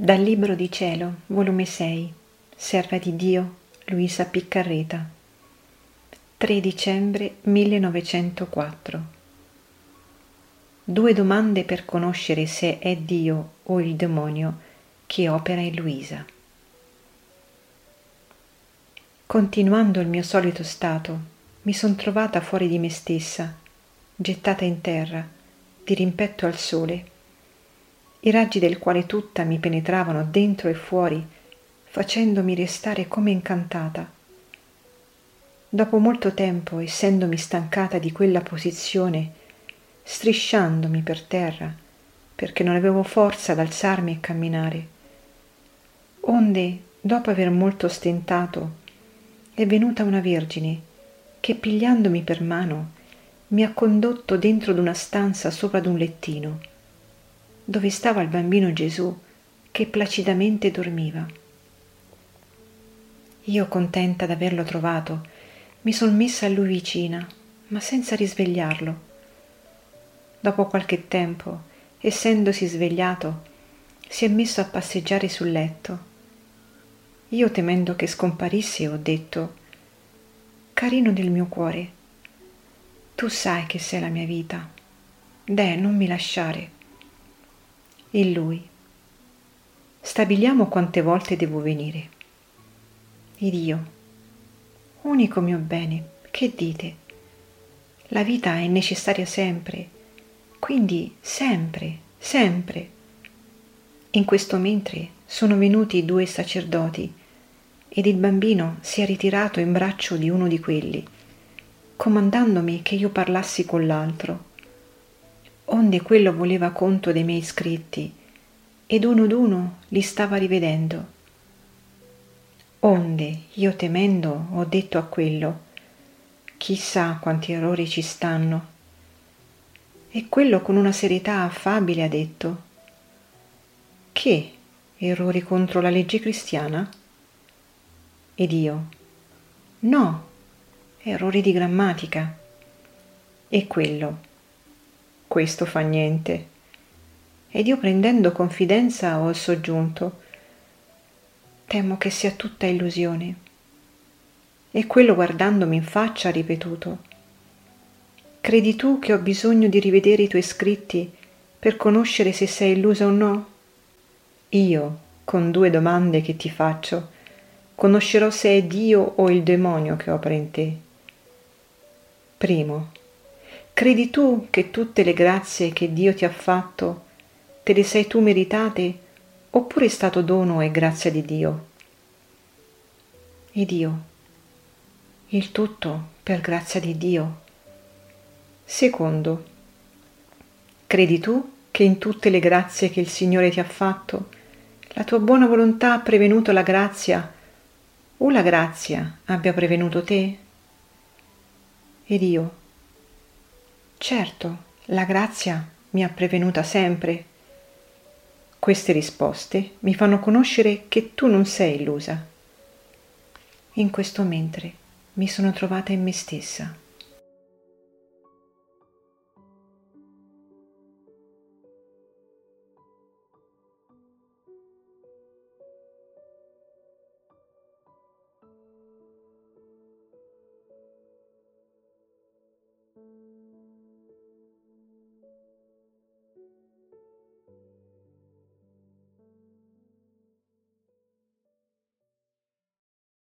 Dal Libro di Cielo, volume 6, Serva di Dio, Luisa Piccarreta, 3 dicembre 1904. Due domande per conoscere se è Dio o il demonio che opera in Luisa. Continuando il mio solito stato, mi son trovata fuori di me stessa, gettata in terra, di rimpetto al sole i raggi del quale tutta mi penetravano dentro e fuori, facendomi restare come incantata. Dopo molto tempo, essendomi stancata di quella posizione, strisciandomi per terra, perché non avevo forza ad alzarmi e camminare, onde, dopo aver molto stentato, è venuta una vergine che, pigliandomi per mano, mi ha condotto dentro d'una stanza sopra d'un lettino dove stava il bambino Gesù che placidamente dormiva. Io, contenta d'averlo trovato, mi son messa a lui vicina, ma senza risvegliarlo. Dopo qualche tempo, essendosi svegliato, si è messo a passeggiare sul letto. Io, temendo che scomparisse, ho detto, Carino del mio cuore, tu sai che sei la mia vita. Deh, non mi lasciare e lui. Stabiliamo quante volte devo venire. Ed io, unico mio bene, che dite? La vita è necessaria sempre, quindi sempre, sempre. In questo mentre sono venuti due sacerdoti ed il bambino si è ritirato in braccio di uno di quelli, comandandomi che io parlassi con l'altro onde quello voleva conto dei miei scritti, ed uno ad uno li stava rivedendo. Onde io temendo ho detto a quello, chissà quanti errori ci stanno. E quello con una serietà affabile ha detto, che errori contro la legge cristiana? Ed io, no, errori di grammatica. E quello, questo fa niente. Ed io prendendo confidenza ho soggiunto, temo che sia tutta illusione. E quello guardandomi in faccia ha ripetuto, credi tu che ho bisogno di rivedere i tuoi scritti per conoscere se sei illusa o no? Io, con due domande che ti faccio, conoscerò se è Dio o il demonio che opera in te. Primo, Credi tu che tutte le grazie che Dio ti ha fatto te le sei tu meritate oppure è stato dono e grazia di Dio? E Dio, il tutto per grazia di Dio. Secondo, credi tu che in tutte le grazie che il Signore ti ha fatto, la tua buona volontà ha prevenuto la grazia o la grazia abbia prevenuto te? Ed io, Certo, la grazia mi ha prevenuta sempre. Queste risposte mi fanno conoscere che tu non sei illusa. In questo mentre mi sono trovata in me stessa.